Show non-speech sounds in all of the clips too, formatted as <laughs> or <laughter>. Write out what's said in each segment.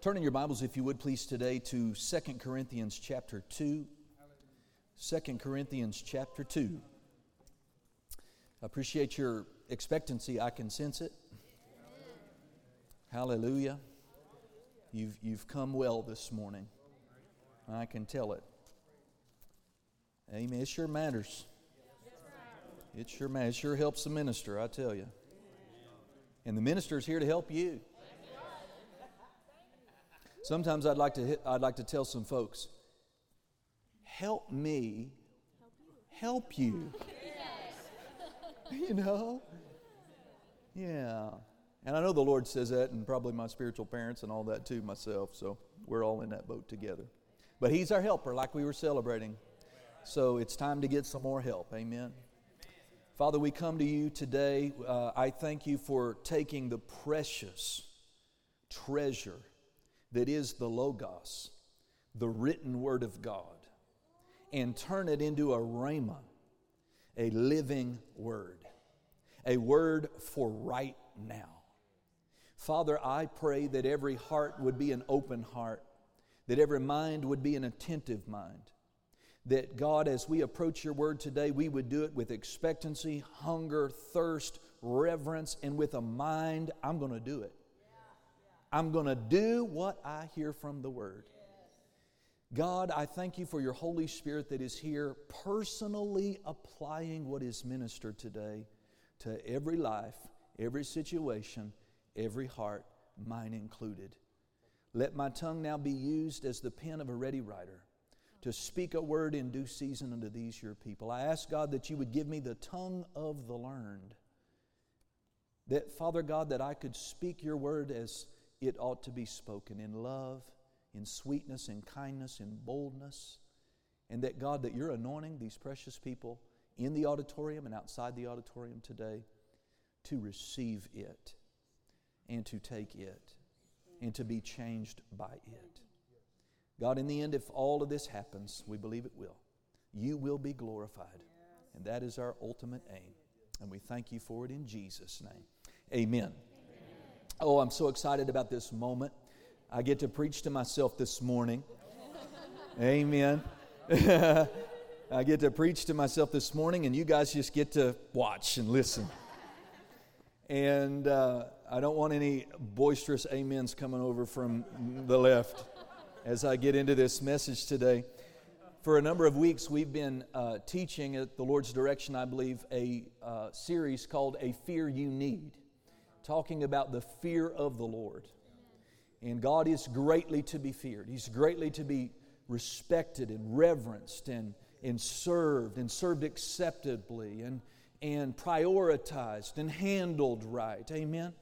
Turn in your Bibles, if you would please, today to 2 Corinthians chapter 2. 2 Corinthians chapter 2. I appreciate your expectancy. I can sense it. Hallelujah. You've, you've come well this morning. I can tell it. Amen. It sure matters. It sure matters. It sure helps the minister, I tell you. And the minister is here to help you. Sometimes I'd like to, hit, I'd like to tell some folks, help me help you. <laughs> you know? Yeah. And I know the Lord says that, and probably my spiritual parents and all that too, myself, so we're all in that boat together. But He's our helper, like we were celebrating. So it's time to get some more help. Amen. Father, we come to you today. Uh, I thank you for taking the precious treasure that is the Logos, the written Word of God, and turn it into a rhema, a living Word, a Word for right now. Father, I pray that every heart would be an open heart, that every mind would be an attentive mind. That God, as we approach your word today, we would do it with expectancy, hunger, thirst, reverence, and with a mind, I'm going to do it. I'm going to do what I hear from the Word. God, I thank you for your Holy Spirit that is here personally applying what is ministered today to every life, every situation, every heart, mine included. Let my tongue now be used as the pen of a ready writer to speak a word in due season unto these your people. I ask God that you would give me the tongue of the learned. That, Father God, that I could speak your word as it ought to be spoken in love, in sweetness, in kindness, in boldness. And that, God, that you're anointing these precious people in the auditorium and outside the auditorium today to receive it and to take it and to be changed by it. God, in the end, if all of this happens, we believe it will, you will be glorified. And that is our ultimate aim. And we thank you for it in Jesus' name. Amen. Oh, I'm so excited about this moment. I get to preach to myself this morning. Amen. <laughs> I get to preach to myself this morning, and you guys just get to watch and listen. And uh, I don't want any boisterous amens coming over from the left as I get into this message today. For a number of weeks, we've been uh, teaching at the Lord's direction, I believe, a uh, series called A Fear You Need talking about the fear of the Lord. And God is greatly to be feared. He's greatly to be respected and reverenced and, and served and served acceptably and, and prioritized and handled right. Amen.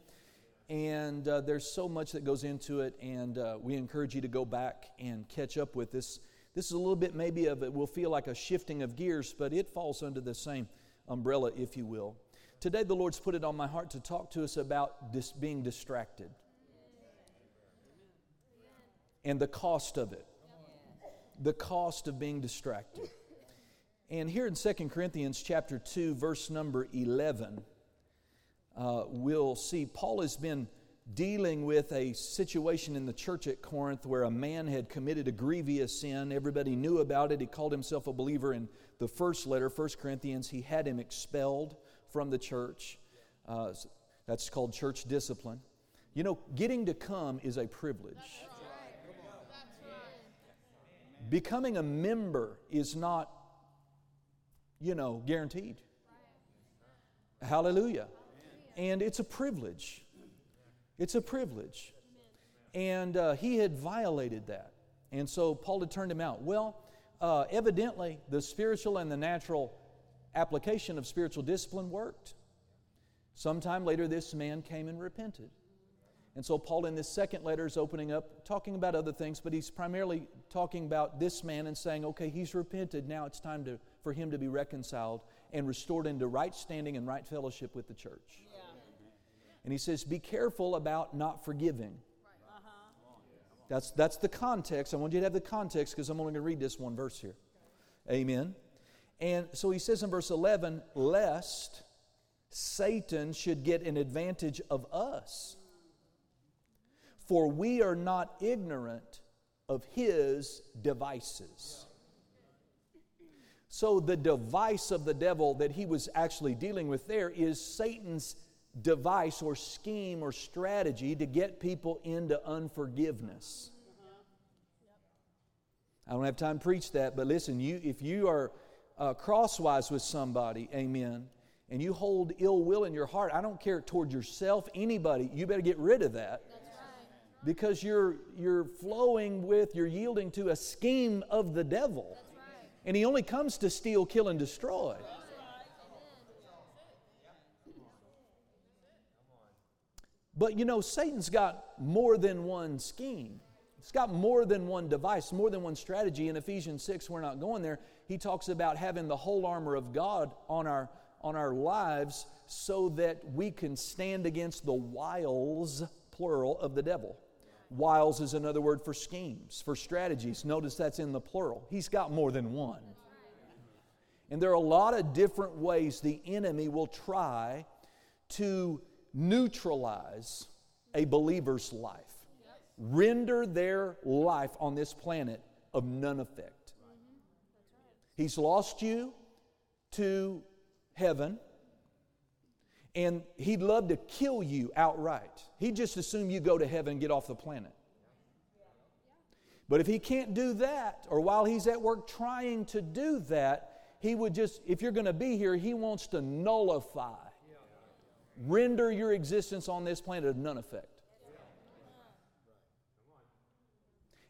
And uh, there's so much that goes into it, and uh, we encourage you to go back and catch up with this. This is a little bit maybe of it will feel like a shifting of gears, but it falls under the same umbrella, if you will. Today, the Lord's put it on my heart to talk to us about being distracted and the cost of it. The cost of being distracted. And here in 2 Corinthians chapter 2, verse number 11, uh, we'll see Paul has been dealing with a situation in the church at Corinth where a man had committed a grievous sin. Everybody knew about it. He called himself a believer in the first letter, 1 Corinthians. He had him expelled from the church. Uh, that's called church discipline. You know, getting to come is a privilege. Becoming a member is not, you know, guaranteed. Hallelujah. And it's a privilege. It's a privilege. And uh, he had violated that. And so Paul had turned him out. Well, uh, evidently, the spiritual and the natural application of spiritual discipline worked. Sometime later, this man came and repented. And so, Paul, in this second letter, is opening up, talking about other things, but he's primarily talking about this man and saying, okay, he's repented. Now it's time to, for him to be reconciled and restored into right standing and right fellowship with the church. Yeah. And he says, be careful about not forgiving. Uh-huh. That's, that's the context. I want you to have the context because I'm only going to read this one verse here. Amen. And so he says in verse 11, lest Satan should get an advantage of us. For we are not ignorant of his devices. So, the device of the devil that he was actually dealing with there is Satan's device or scheme or strategy to get people into unforgiveness. Uh-huh. I don't have time to preach that, but listen, you, if you are uh, crosswise with somebody, amen, and you hold ill will in your heart, I don't care toward yourself, anybody, you better get rid of that. Because you're, you're flowing with, you're yielding to a scheme of the devil. And he only comes to steal, kill, and destroy. But you know, Satan's got more than one scheme. It's got more than one device, more than one strategy. In Ephesians 6, we're not going there. He talks about having the whole armor of God on our, on our lives so that we can stand against the wiles, plural, of the devil. Wiles is another word for schemes, for strategies. Notice that's in the plural. He's got more than one. And there are a lot of different ways the enemy will try to neutralize a believer's life render their life on this planet of none effect. He's lost you to heaven, and he'd love to kill you outright. He'd just assume you go to heaven and get off the planet. But if he can't do that, or while he's at work trying to do that, he would just, if you're going to be here, he wants to nullify, render your existence on this planet of none effect.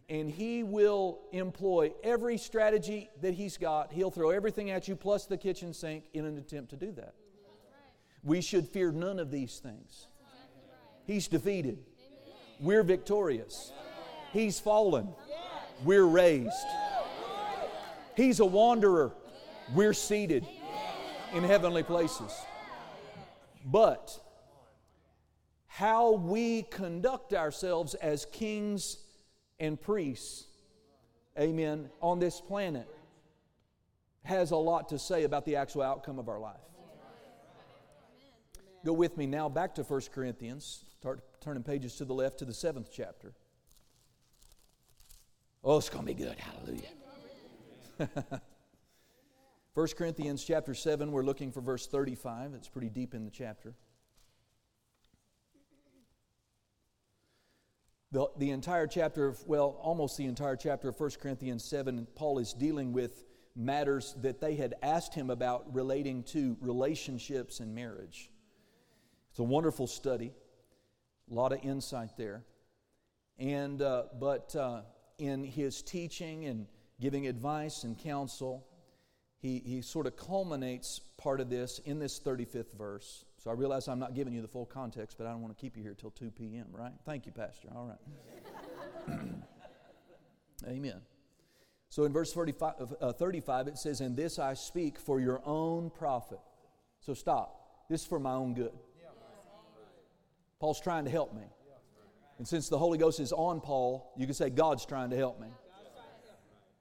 And he will employ every strategy that he's got. He'll throw everything at you plus the kitchen sink in an attempt to do that. We should fear none of these things. He's defeated. We're victorious. He's fallen. We're raised. He's a wanderer. We're seated in heavenly places. But how we conduct ourselves as kings and priests, amen, on this planet has a lot to say about the actual outcome of our life. Go with me now back to 1 Corinthians. Start turning pages to the left to the seventh chapter. Oh, it's going to be good. Hallelujah. <laughs> 1 Corinthians chapter 7, we're looking for verse 35. It's pretty deep in the chapter. The, the entire chapter of, well, almost the entire chapter of 1 Corinthians 7, Paul is dealing with matters that they had asked him about relating to relationships and marriage. It's a wonderful study, a lot of insight there. And, uh, but uh, in his teaching and giving advice and counsel, he, he sort of culminates part of this in this 35th verse. So I realize I'm not giving you the full context, but I don't want to keep you here till 2 p.m., right? Thank you, Pastor. All right. <coughs> Amen. So in verse 35, uh, 35, it says, And this I speak for your own profit. So stop. This is for my own good. Paul's trying to help me. And since the Holy Ghost is on Paul, you can say, God's trying to help me.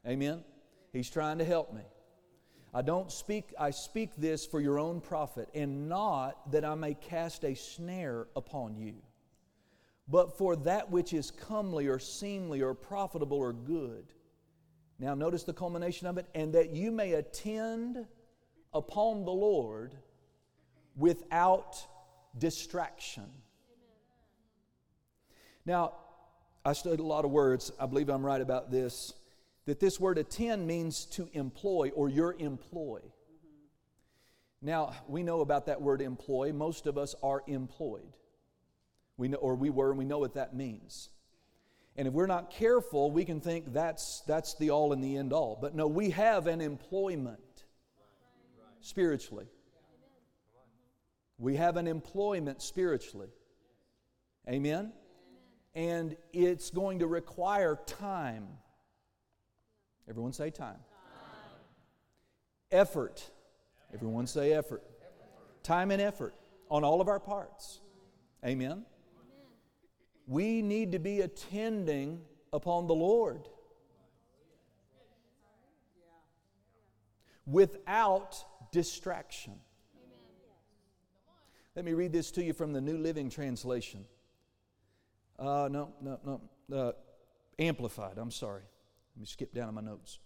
Amen? He's trying to help me. I don't speak, I speak this for your own profit, and not that I may cast a snare upon you, but for that which is comely or seemly or profitable or good. Now, notice the culmination of it, and that you may attend upon the Lord without distraction. Now, I studied a lot of words. I believe I'm right about this that this word attend means to employ or your employ. Now, we know about that word employ. Most of us are employed. We know, or we were, and we know what that means. And if we're not careful, we can think that's, that's the all and the end all. But no, we have an employment spiritually. We have an employment spiritually. Amen? And it's going to require time. Everyone say time. time. Effort. Everyone say effort. Time and effort on all of our parts. Amen. Amen. We need to be attending upon the Lord without distraction. Let me read this to you from the New Living Translation. Uh, no, no, no. Uh, amplified, I'm sorry. Let me skip down in my notes.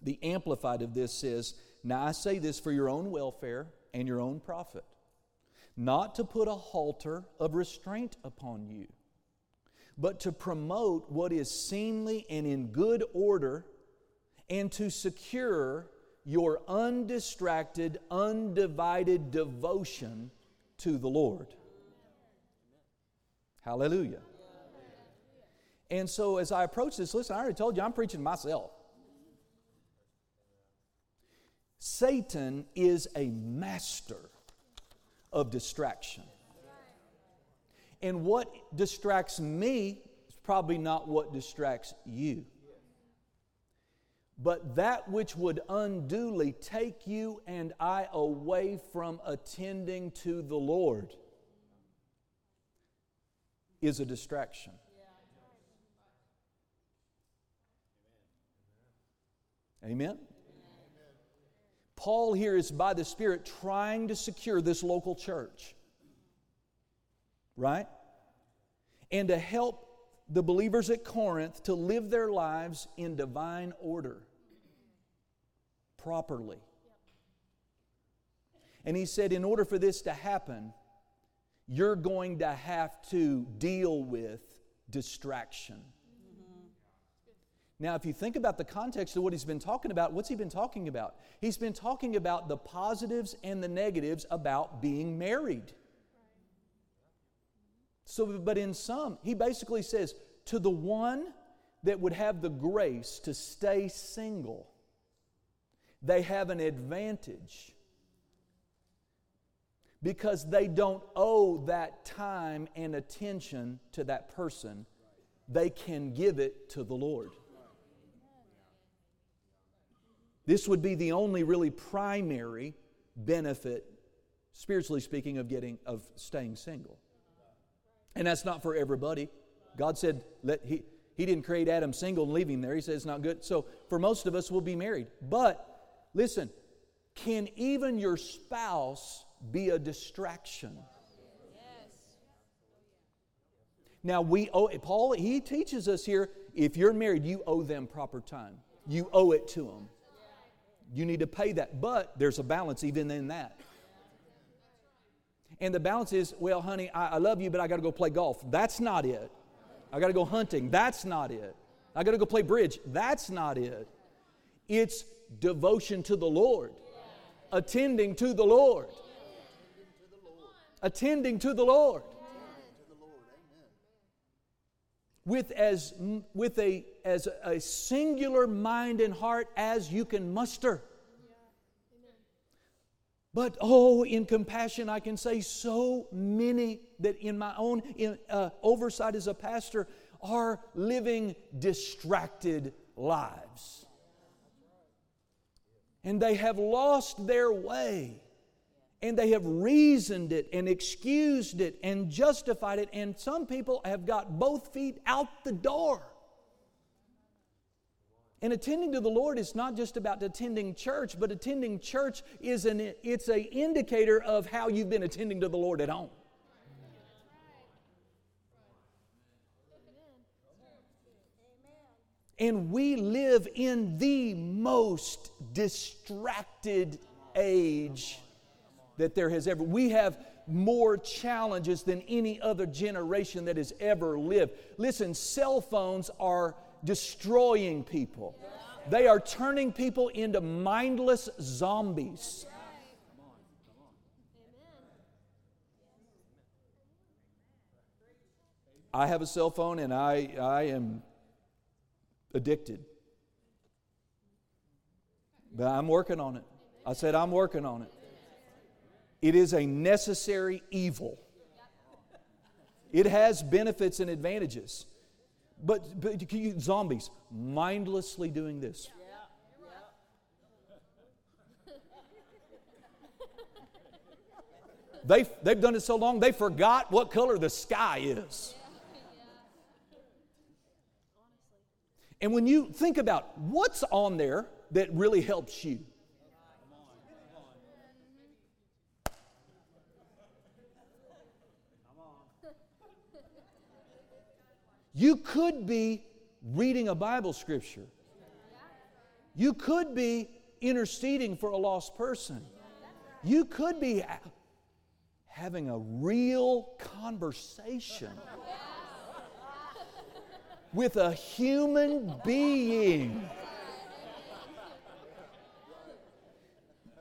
The Amplified of this says, Now I say this for your own welfare and your own profit, not to put a halter of restraint upon you, but to promote what is seemly and in good order, and to secure your undistracted, undivided devotion to the Lord. Hallelujah. And so, as I approach this, listen, I already told you I'm preaching myself. Satan is a master of distraction. And what distracts me is probably not what distracts you. But that which would unduly take you and I away from attending to the Lord is a distraction. Amen? Paul here is by the Spirit trying to secure this local church, right? And to help the believers at Corinth to live their lives in divine order, properly. And he said, in order for this to happen, you're going to have to deal with distraction. Now, if you think about the context of what he's been talking about, what's he been talking about? He's been talking about the positives and the negatives about being married. So, but in some, he basically says, to the one that would have the grace to stay single, they have an advantage because they don't owe that time and attention to that person. They can give it to the Lord. This would be the only really primary benefit, spiritually speaking, of getting of staying single. And that's not for everybody. God said let he he didn't create Adam single and leave him there. He said it's not good. So for most of us, we'll be married. But listen, can even your spouse be a distraction? Yes. Now we owe Paul. He teaches us here: if you're married, you owe them proper time. You owe it to them. You need to pay that. But there's a balance even in that. And the balance is, well, honey, I, I love you, but I got to go play golf. That's not it. I got to go hunting. That's not it. I got to go play bridge. That's not it. It's devotion to the Lord, attending to the Lord, attending to the Lord with as with a as a singular mind and heart as you can muster. But oh, in compassion, I can say so many that in my own in, uh, oversight as a pastor are living distracted lives. And they have lost their way and they have reasoned it and excused it and justified it, and some people have got both feet out the door. And attending to the Lord is not just about attending church, but attending church is an it's an indicator of how you've been attending to the Lord at home. And we live in the most distracted age that there has ever. We have more challenges than any other generation that has ever lived. Listen, cell phones are destroying people. They are turning people into mindless zombies. I have a cell phone and I, I am addicted. But I'm working on it. I said, I'm working on it. It is a necessary evil. It has benefits and advantages. But, but you, zombies mindlessly doing this. They've, they've done it so long, they forgot what color the sky is. And when you think about what's on there that really helps you, You could be reading a Bible scripture. You could be interceding for a lost person. You could be having a real conversation with a human being.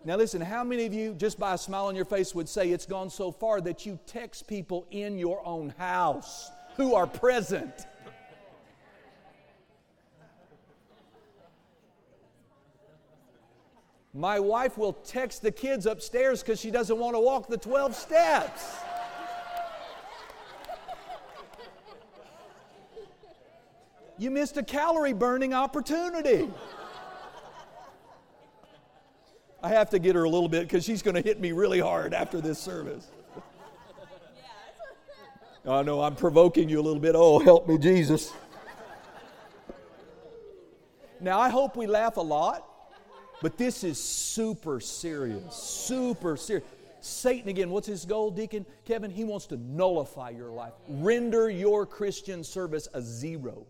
Now, listen, how many of you, just by a smile on your face, would say it's gone so far that you text people in your own house who are present? My wife will text the kids upstairs because she doesn't want to walk the 12 steps. You missed a calorie burning opportunity. I have to get her a little bit because she's going to hit me really hard after this service. I know I'm provoking you a little bit. Oh, help me, Jesus. Now, I hope we laugh a lot. But this is super serious, super serious. Satan, again, what's his goal, Deacon Kevin? He wants to nullify your life, render your Christian service a zero.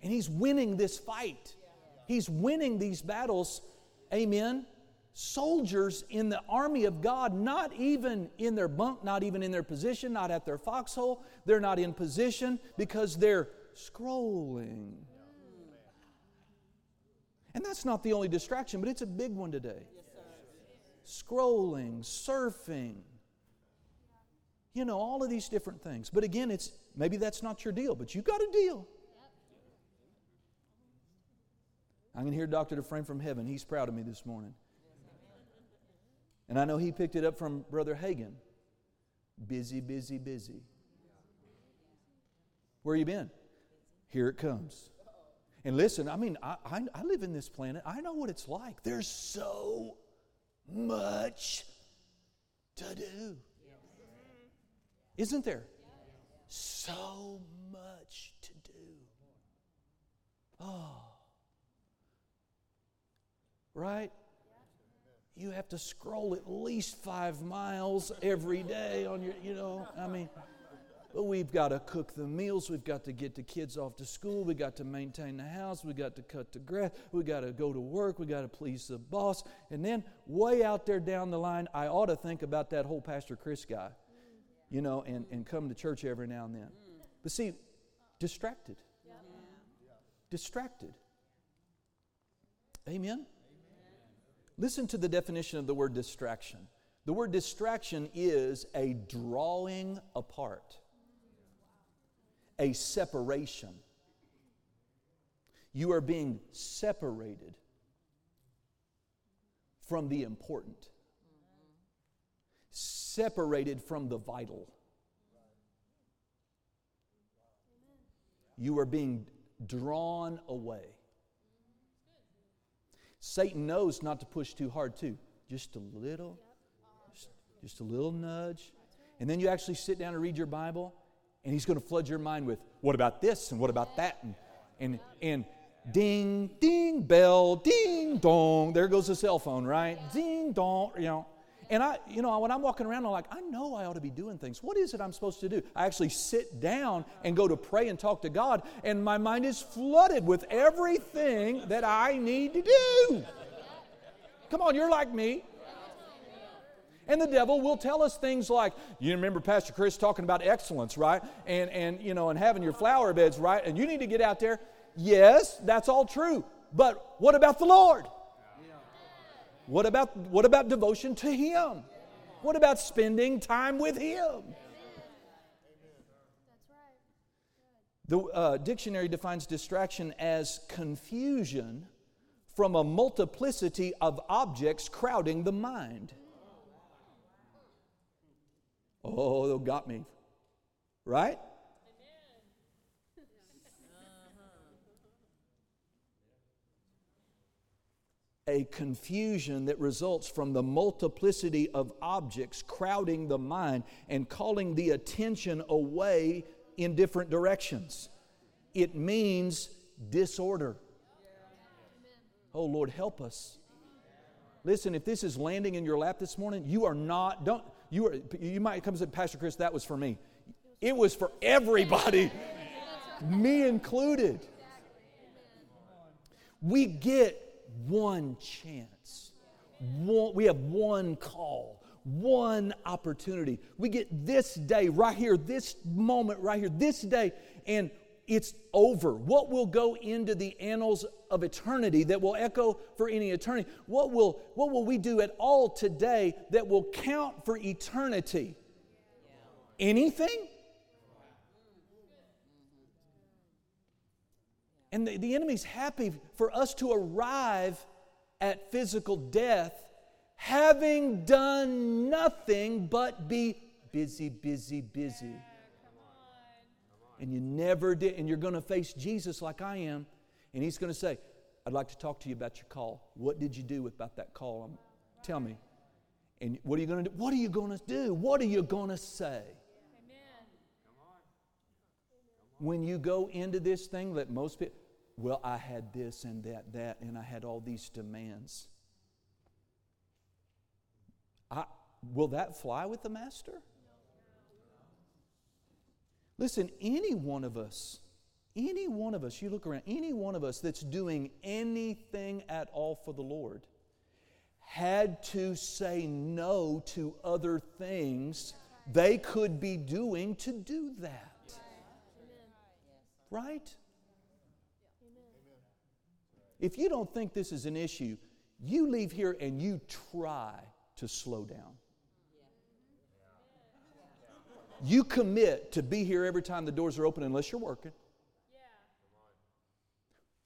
And he's winning this fight. He's winning these battles. Amen. Soldiers in the army of God, not even in their bunk, not even in their position, not at their foxhole. They're not in position because they're scrolling. And that's not the only distraction, but it's a big one today. Scrolling, surfing, you know, all of these different things. But again, it's maybe that's not your deal, but you got a deal. I'm going to hear Dr. Dufresne from heaven. He's proud of me this morning. And I know he picked it up from Brother Hagin. Busy, busy, busy. Where you been? Here it comes. And listen, I mean, I, I, I, live in this planet. I know what it's like. There's so much to do. Isn't there? So much to do. Oh. Right? You have to scroll at least five miles every day on your, you know, I mean. But we've got to cook the meals. We've got to get the kids off to school. We've got to maintain the house. We've got to cut the grass. We've got to go to work. We've got to please the boss. And then, way out there down the line, I ought to think about that whole Pastor Chris guy, you know, and, and come to church every now and then. But see, distracted. Distracted. Amen? Listen to the definition of the word distraction. The word distraction is a drawing apart a separation. You are being separated from the important, separated from the vital. You are being drawn away. Satan knows not to push too hard, too. Just a little, just, a little nudge. And then you actually sit down and read your Bible and he's going to flood your mind with, what about this and what about that? And, and, and ding, ding, bell, ding, dong. There goes the cell phone, right? Ding, dong, you know. And I, you know, when I'm walking around, I'm like, I know I ought to be doing things. What is it I'm supposed to do? I actually sit down and go to pray and talk to God, and my mind is flooded with everything that I need to do. Come on, you're like me. And the devil will tell us things like, you remember Pastor Chris talking about excellence, right? And, and, you know, and having your flower beds, right? And you need to get out there. Yes, that's all true. But what about the Lord? What about, what about devotion to Him? What about spending time with Him? The uh, dictionary defines distraction as confusion from a multiplicity of objects crowding the mind. Oh, they got me. Right? A confusion that results from the multiplicity of objects crowding the mind and calling the attention away in different directions. It means disorder. Oh, Lord, help us. Listen, if this is landing in your lap this morning, you are not, don't, you, are, you might come and say, Pastor Chris, that was for me. It was for everybody, <laughs> me included. We get one chance. One, we have one call, one opportunity. We get this day right here, this moment right here, this day, and it's over. What will go into the annals of eternity that will echo for any eternity? What will, what will we do at all today that will count for eternity? Anything? And the, the enemy's happy for us to arrive at physical death having done nothing but be busy, busy, busy. And you never did, and you're going to face Jesus like I am, and he's going to say, I'd like to talk to you about your call. What did you do about that call? Um, tell me. And what are you going to do? What are you going to do? What are you going to say? When you go into this thing that most people, well, I had this and that, that, and I had all these demands. I, will that fly with the master? Listen, any one of us, any one of us, you look around, any one of us that's doing anything at all for the Lord had to say no to other things they could be doing to do that. Right? If you don't think this is an issue, you leave here and you try to slow down. You commit to be here every time the doors are open unless you're working.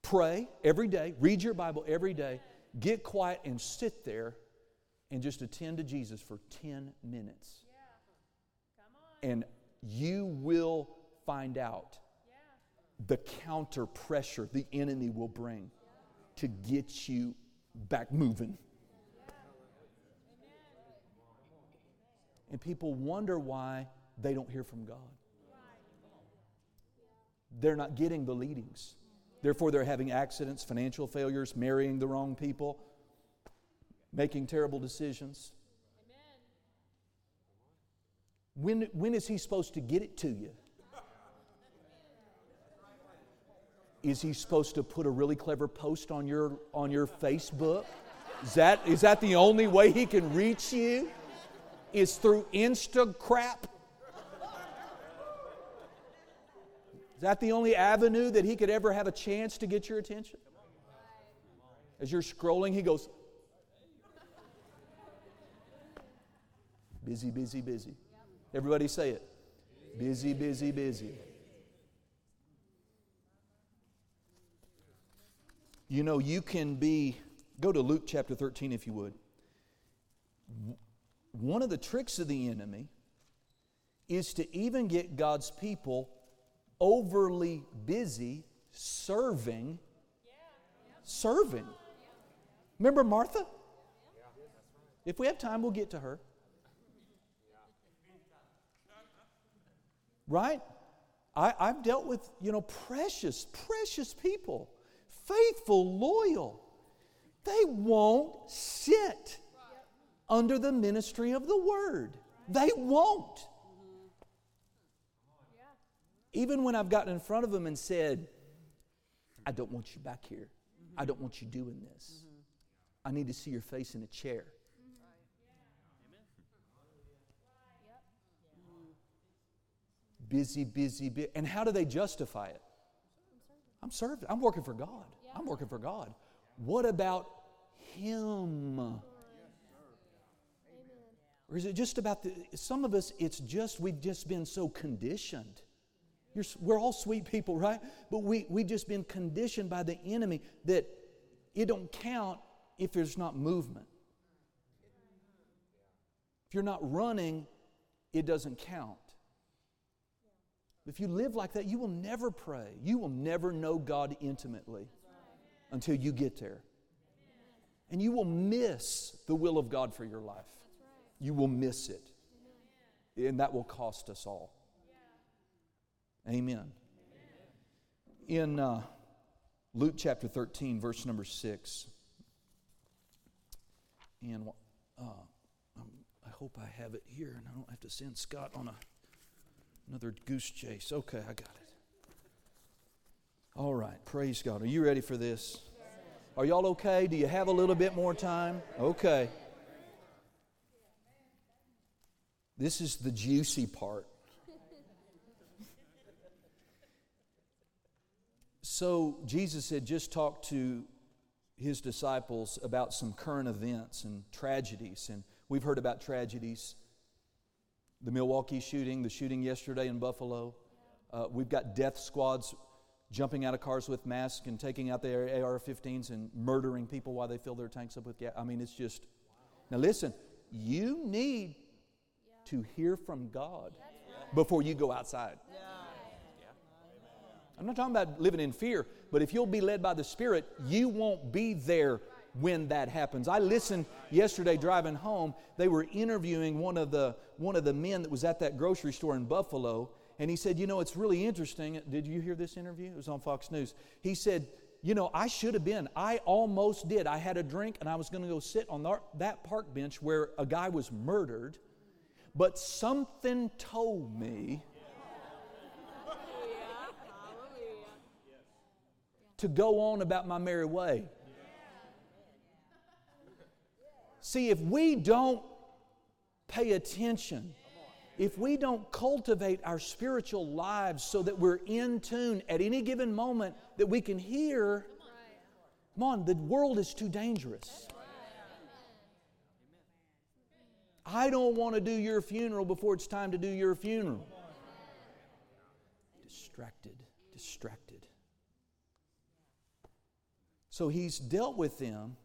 Pray every day, read your Bible every day, get quiet and sit there and just attend to Jesus for 10 minutes. And you will find out the counter pressure the enemy will bring to get you back moving. And people wonder why they don't hear from God. They're not getting the leadings. Therefore, they're having accidents, financial failures, marrying the wrong people, making terrible decisions. When, when is He supposed to get it to you? Is he supposed to put a really clever post on your, on your Facebook? Is that, is that the only way he can reach you? Is through Insta crap? Is that the only avenue that he could ever have a chance to get your attention? As you're scrolling, he goes, Busy, busy, busy. Everybody say it. Busy, busy, busy. You know, you can be, go to Luke chapter 13 if you would. One of the tricks of the enemy is to even get God's people overly busy serving. Serving. Remember Martha? If we have time, we'll get to her. Right? I, have dealt with, you know, precious, precious people faithful, loyal. They won't sit under the ministry of the word. They won't. Even when I've gotten in front of them and said, I don't want you back here. I don't want you doing this. I need to see your face in a chair. Busy, busy, busy. And how do they justify it? I'm serving. I'm working for God. I'm working for God. What about Him? Or is it just about the, some of us, it's just, we've just been so conditioned. You're, we're all sweet people, right? But we, we've just been conditioned by the enemy that it don't count if there's not movement. If you're not running, it doesn't count. If you live like that, you will never pray. You will never know God intimately until you get there. And you will miss the will of God for your life. You will miss it. And that will cost us all. Amen. In uh, Luke chapter 13, verse number 6, and uh, I hope I have it here and I don't have to send Scott on a Another goose chase. Okay, I got it. All right, praise God. Are you ready for this? Are y'all okay? Do you have a little bit more time? Okay. This is the juicy part. So, Jesus had just talked to his disciples about some current events and tragedies, and we've heard about tragedies the Milwaukee shooting, the shooting yesterday in Buffalo. Uh, we've got death squads jumping out of cars with masks and taking out their AR 15s and murdering people while they fill their tanks up with gas. I mean, it's just. Now, listen, you need to hear from God before you go outside. I'm not talking about living in fear, but if you'll be led by the Spirit, you won't be there when that happens. I listened yesterday driving home. They were interviewing one of the one of the men that was at that grocery store in Buffalo, and he said, "You know, it's really interesting. Did you hear this interview? It was on Fox News. He said, "You know, I should have been. I almost did. I had a drink and I was going to go sit on that park bench where a guy was murdered, but something told me to go on about my merry way." See, if we don't pay attention, if we don't cultivate our spiritual lives so that we're in tune at any given moment that we can hear, come on, the world is too dangerous. I don't want to do your funeral before it's time to do your funeral. Distracted, distracted. So he's dealt with them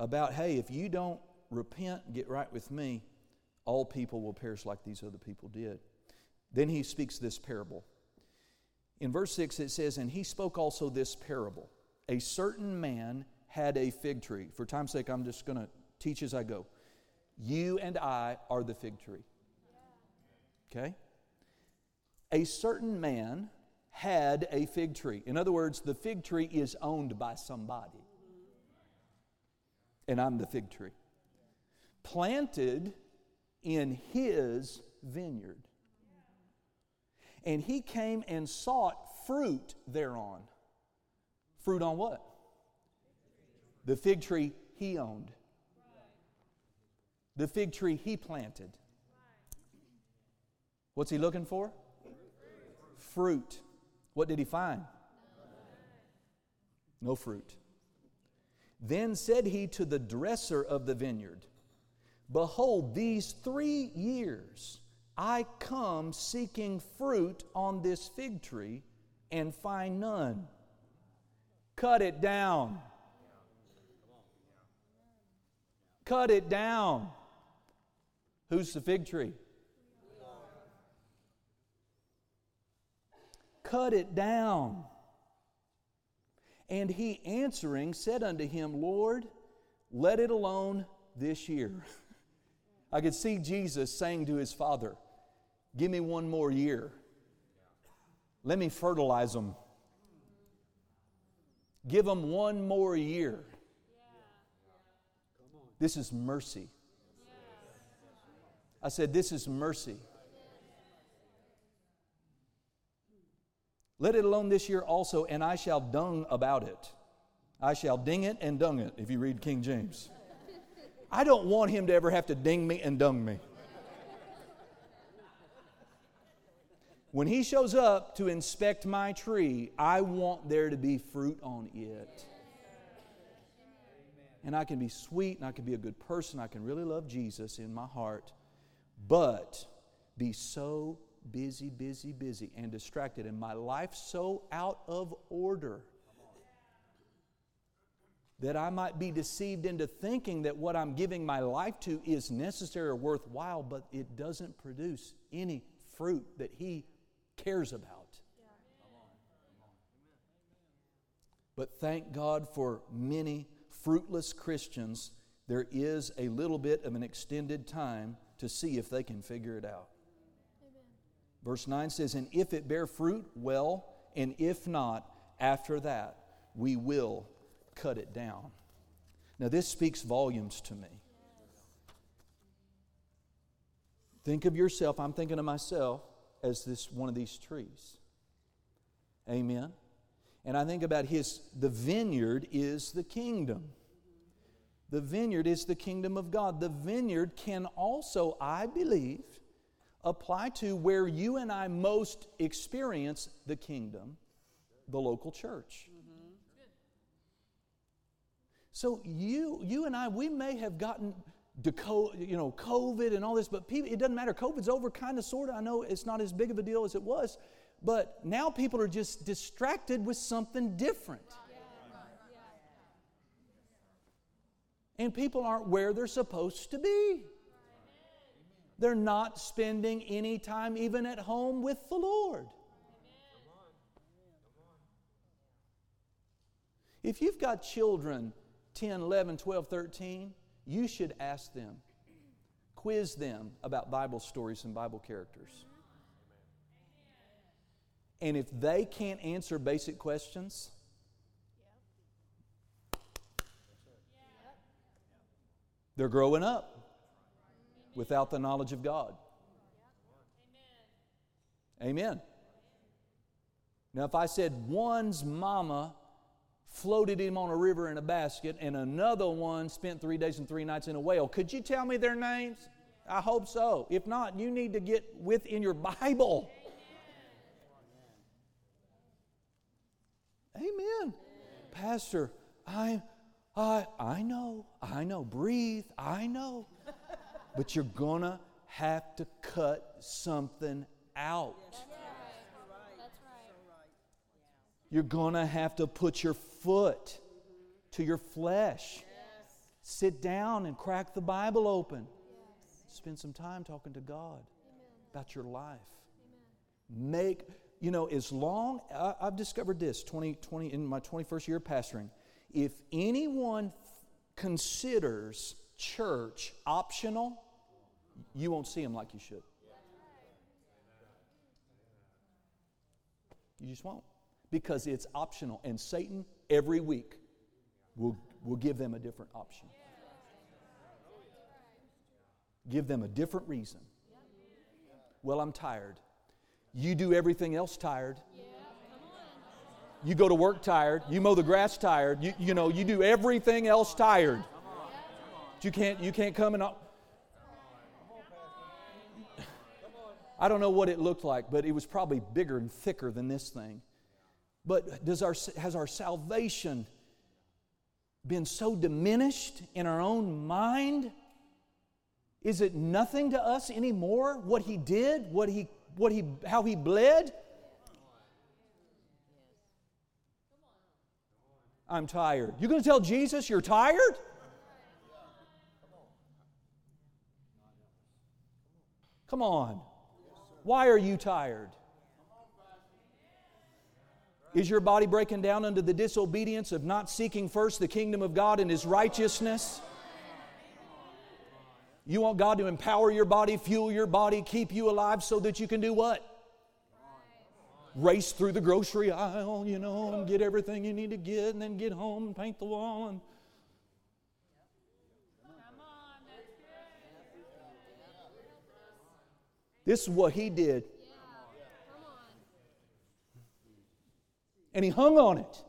about, hey, if you don't repent, get right with me, all people will perish like these other people did. Then he speaks this parable. In verse 6, it says, And he spoke also this parable. A certain man had a fig tree. For time's sake, I'm just going to teach as I go. You and I are the fig tree. Okay? A certain man had a fig tree. In other words, the fig tree is owned by somebody and I'm the fig tree. Planted in his vineyard. And he came and sought fruit thereon. Fruit on what? The fig tree he owned. The fig tree he planted. What's he looking for? Fruit. What did he find? No fruit. Then said he to the dresser of the vineyard, Behold, these three years I come seeking fruit on this fig tree and find none. Cut it down. Cut it down. Who's the fig tree? Cut it down. And he answering said unto him, Lord, let it alone this year. <laughs> I could see Jesus saying to his father, Give me one more year. Let me fertilize them. Give them one more year. This is mercy. I said, This is mercy. Let it alone this year also, and I shall dung about it. I shall ding it and dung it, if you read King James. I don't want him to ever have to ding me and dung me. When he shows up to inspect my tree, I want there to be fruit on it. And I can be sweet and I can be a good person. I can really love Jesus in my heart, but be so busy, busy, busy, and distracted, and my life so out of order that I might be deceived into thinking that what I'm giving my life to is necessary or worthwhile, but it doesn't produce any fruit that He cares about. But thank God for many fruitless Christians, there is a little bit of an extended time to see if they can figure it out. Verse 9 says, And if it bear fruit, well, and if not, after that, we will cut it down. Now, this speaks volumes to me. Think of yourself, I'm thinking of myself. as this one of these trees. Amen. And I think about his the vineyard is the kingdom. The vineyard is the kingdom of God. The vineyard can also, I believe, apply to where you and I most experience the kingdom, the local church. So you, you and I, we may have gotten you know, COVID and all this, but people, it doesn't matter. COVID's over, kind of, sort of. I know it's not as big of a deal as it was, but now people are just distracted with something different. And people aren't where they're supposed to be. They're not spending any time even at home with the Lord. If you've got children 10, 11, 12, 13, you should ask them, quiz them about Bible stories and Bible characters. And if they can't answer basic questions, they're growing up without the knowledge of God. Amen. Now, if I said one's mama floated him on a river in a basket, and another one spent three days and three nights in a whale. Could you tell me their names? I hope so. If not, you need to get within your Bible. Amen. Amen. Pastor, I, I, I know, I know. Breathe, I know. But you're gonna have to cut something out. You're going to have to put your foot to your flesh. Yes. Sit down and crack the Bible open. Yes. Spend some time talking to God about your life. Amen. Make, you know, as long, I, have discovered this 20, 20, in my 21st year of pastoring. If anyone considers church optional, you won't see them like you should. You just won't because it's optional. And Satan, every week, will, will give them a different option. Give them a different reason. Well, I'm tired. You do everything else tired. You go to work tired. You mow the grass tired. You, you know, you do everything else tired. You can't, you can't come and. <laughs> I don't know what it looked like, but it was probably bigger and thicker than this thing. But does our, has our salvation been so diminished in our own mind? Is it nothing to us anymore what he did, what he, what he, how he bled? I'm tired. You going to tell Jesus you're tired? Come on. Why are you tired? Is your body breaking down under the disobedience of not seeking first the kingdom of God and His righteousness? You want God to empower your body, fuel your body, keep you alive so that you can do what? Race through the grocery aisle, you know, and get everything you need to get, and then get home and paint the wall and This is what he did and he hung on it.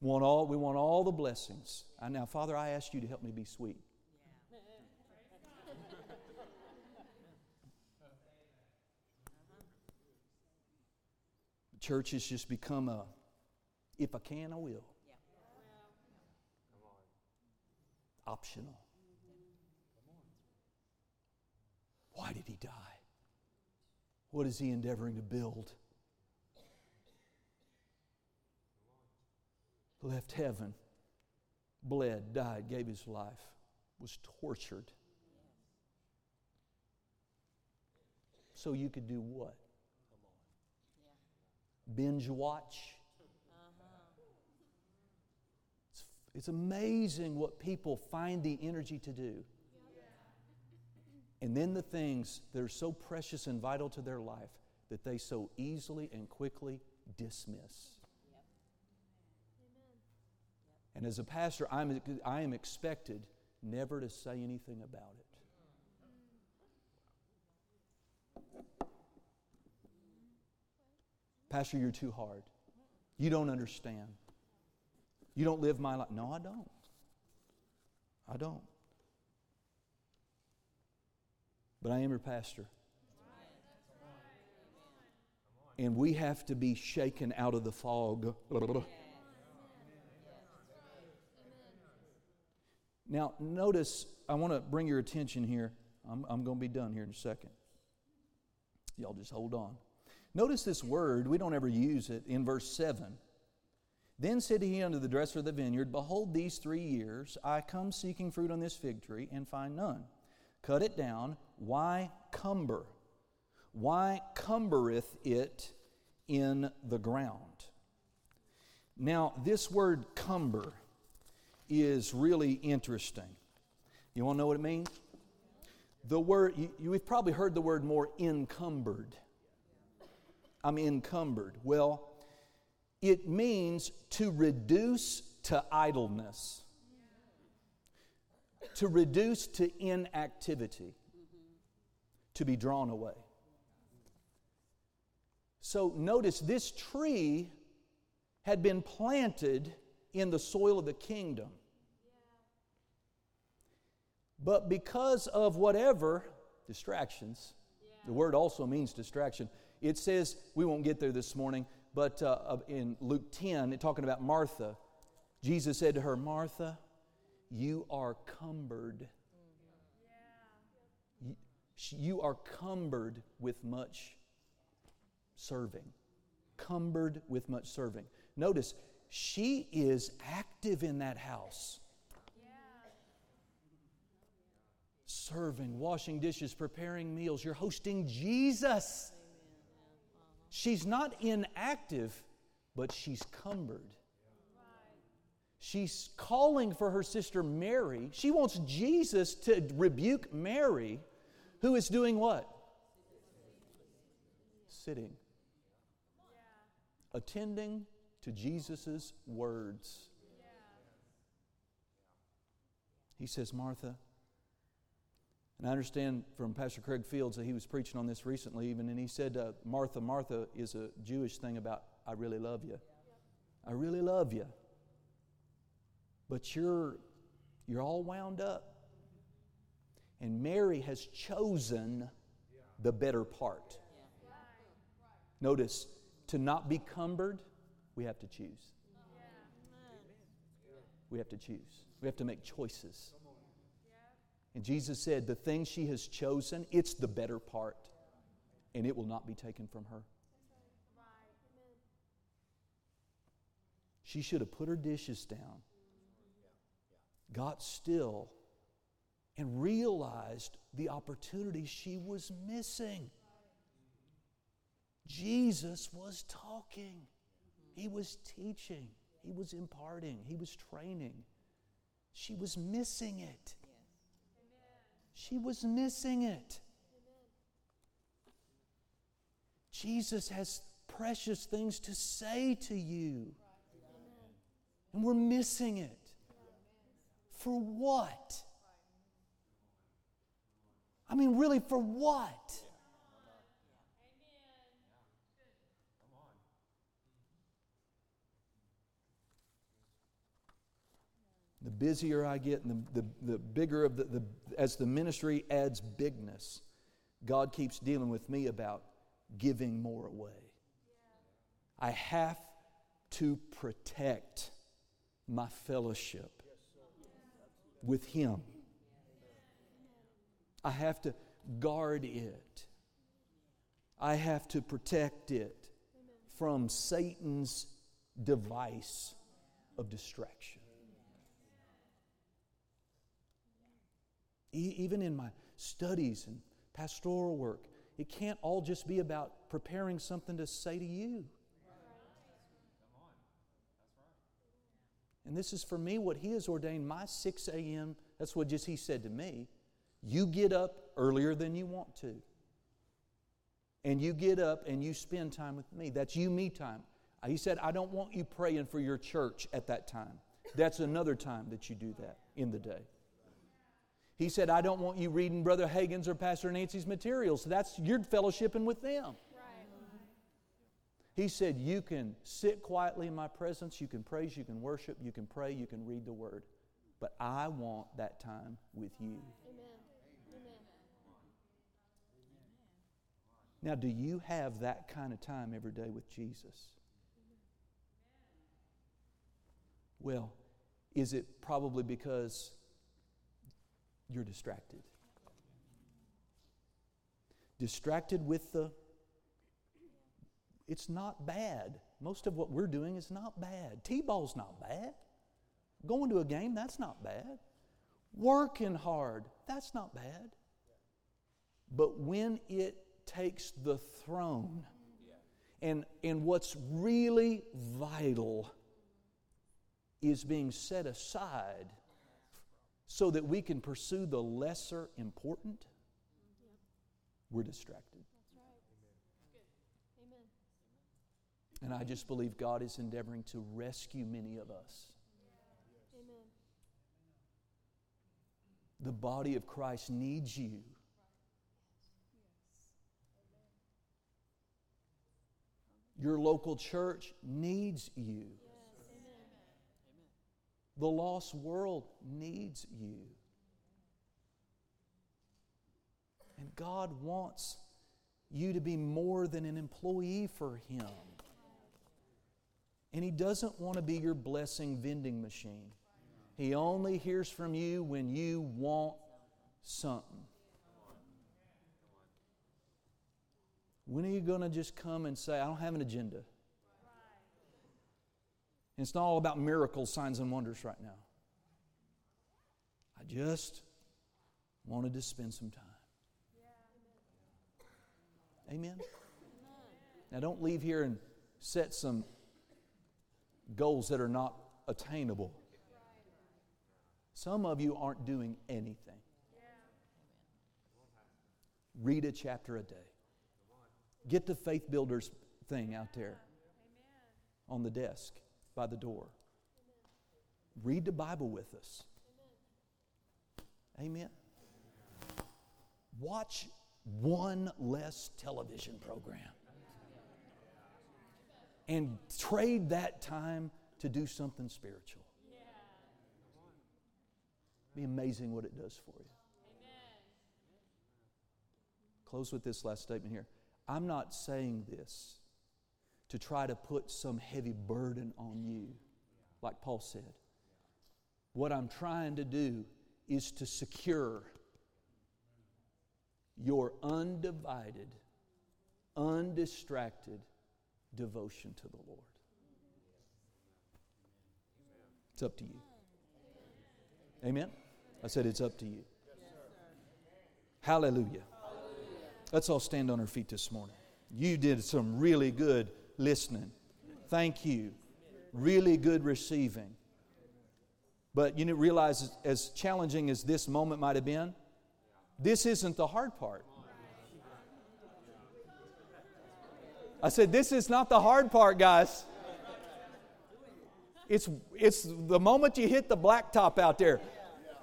Want all, we want all the blessings. I, now, Father, I ask you to help me be sweet. <laughs> Church has just become a, if I can, I will. Optional. Why did he die? What is he endeavoring to build? Left heaven, bled, died, gave his life, was tortured. So you could do what? Binge watch. It's, amazing what people find the energy to do. And then the things that are so precious and vital to their life that they so easily and quickly dismiss. And as a pastor, I'm, I am expected never to say anything about it. Pastor, you're too hard. You don't understand. You don't live my life. No, I don't. I don't. But I am your pastor. And we have to be shaken out of the fog. Now, notice, I want to bring your attention here. I'm, I'm going to be done here in a second. Y'all just hold on. Notice this word, we don't ever use it in verse 7. Then said he unto the dresser of the vineyard, Behold, these three years I come seeking fruit on this fig tree and find none. Cut it down. Why cumber? Why cumbereth it in the ground? Now, this word cumber is really interesting. You want to know what it means? The word, you, you've probably heard the word more encumbered. I'm encumbered. Well, it means to reduce to idleness, to reduce to inactivity, to be drawn away. So notice this tree had been planted in the soil of the kingdom. But because of whatever distractions, the word also means distraction. It says, we won't get there this morning, but uh, in Luke 10, talking about Martha, Jesus said to her, Martha, you are cumbered. You, you are cumbered with much serving. Cumbered with much serving. Notice, she is active in that house. Serving, washing dishes, preparing meals. You're hosting Jesus. She's not inactive, but she's cumbered. She's calling for her sister Mary. She wants Jesus to rebuke Mary, who is doing what? Sitting. Attending to Jesus' words. He says, Martha, and I understand from Pastor Craig Fields that he was preaching on this recently, even, and he said, uh, Martha, Martha is a Jewish thing about, I really love you. I really love you. But you're, you're all wound up. And Mary has chosen the better part. Notice, to not be cumbered, we have to choose. We have to choose. We have to make choices. And Jesus said, The thing she has chosen, it's the better part, and it will not be taken from her. She should have put her dishes down, got still, and realized the opportunity she was missing. Jesus was talking, He was teaching, He was imparting, He was training. She was missing it. She was missing it. Jesus has precious things to say to you. And we're missing it. For what? I mean, really, for what? The busier I get and the, the, the bigger of the, the, as the ministry adds bigness, God keeps dealing with me about giving more away. I have to protect my fellowship with Him. I have to guard it. I have to protect it from Satan's device of distraction. Even in my studies and pastoral work, it can't all just be about preparing something to say to you. And this is for me what He has ordained my 6 a.m. That's what just He said to me. You get up earlier than you want to. And you get up and you spend time with me. That's you, me time. Uh, he said, I don't want you praying for your church at that time. That's another time that you do that in the day. He said, I don't want you reading Brother Hagin's or Pastor Nancy's materials. That's you're fellowshipping with them. He said, You can sit quietly in my presence, you can praise, you can worship, you can pray, you can read the word. But I want that time with you. Now, do you have that kind of time every day with Jesus? Well, is it probably because you're distracted? Distracted with the it's not bad. Most of what we're doing is not bad. T ball's not bad. Going to a game, that's not bad. Working hard, that's not bad. But when it takes the throne, and, and what's really vital is being set aside so that we can pursue the lesser important, we're distracted. And I just believe God is endeavoring to rescue many of us. Amen. The body of Christ needs you. Your local church needs you. The lost world needs you. And God wants you to be more than an employee for Him. And He doesn't want to be your blessing vending machine. He only hears from you when you want something. When are you going to just come and say, I don't have an agenda? It's not all about miracles, signs, and wonders right now. I just wanted to spend some time. Amen? Now, don't leave here and set some goals that are not attainable. Some of you aren't doing anything. Read a chapter a day. Get the faith builders thing out there on the desk by the door. Read the Bible with us. Amen. Watch one less television program and trade that time to do something spiritual. Be amazing what it does for you. Close with this last statement here. I'm not saying this to try to put some heavy burden on you, like Paul said. What I'm trying to do is to secure your undivided, undistracted devotion to the Lord. It's up to you. Amen? I said it's up to you. Hallelujah. Let's all stand on our feet this morning. You did some really good listening. Thank you. Really good receiving. But you realize, as challenging as this moment might have been, this isn't the hard part. I said, This is not the hard part, guys. It's, it's the moment you hit the blacktop out there.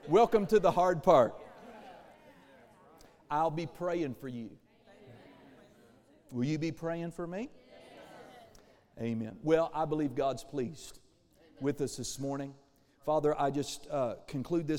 Welcome to the hard part. I'll be praying for you. Will you be praying for me? Amen. Well, I believe God's pleased with us this morning. Father, I just uh, conclude this.